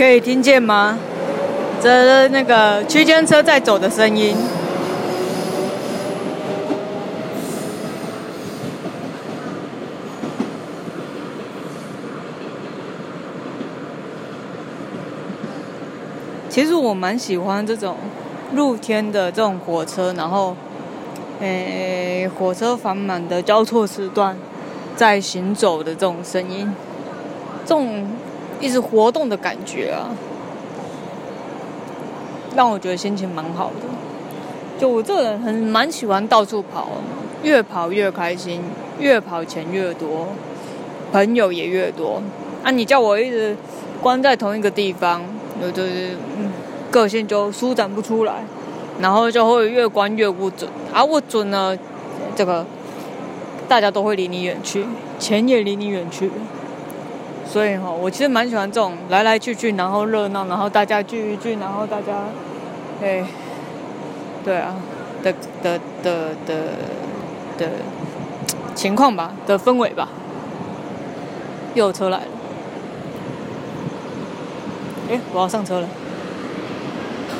可以听见吗？这那个区间车在走的声音。其实我蛮喜欢这种露天的这种火车，然后，诶，火车繁忙的交错时段在行走的这种声音，这种一直活动的感觉啊，让我觉得心情蛮好的。就我这个人很蛮喜欢到处跑，越跑越开心，越跑钱越多，朋友也越多。啊，你叫我一直关在同一个地方。我就是，个性就舒展不出来，然后就会越关越不准，啊不准呢，这个大家都会离你远去，钱也离你远去，所以哈，我其实蛮喜欢这种来来去去，然后热闹，然后大家聚一聚，然后大家，哎，对啊，的的的的的情况吧，的氛围吧，又有车来了。哎，我要上车了。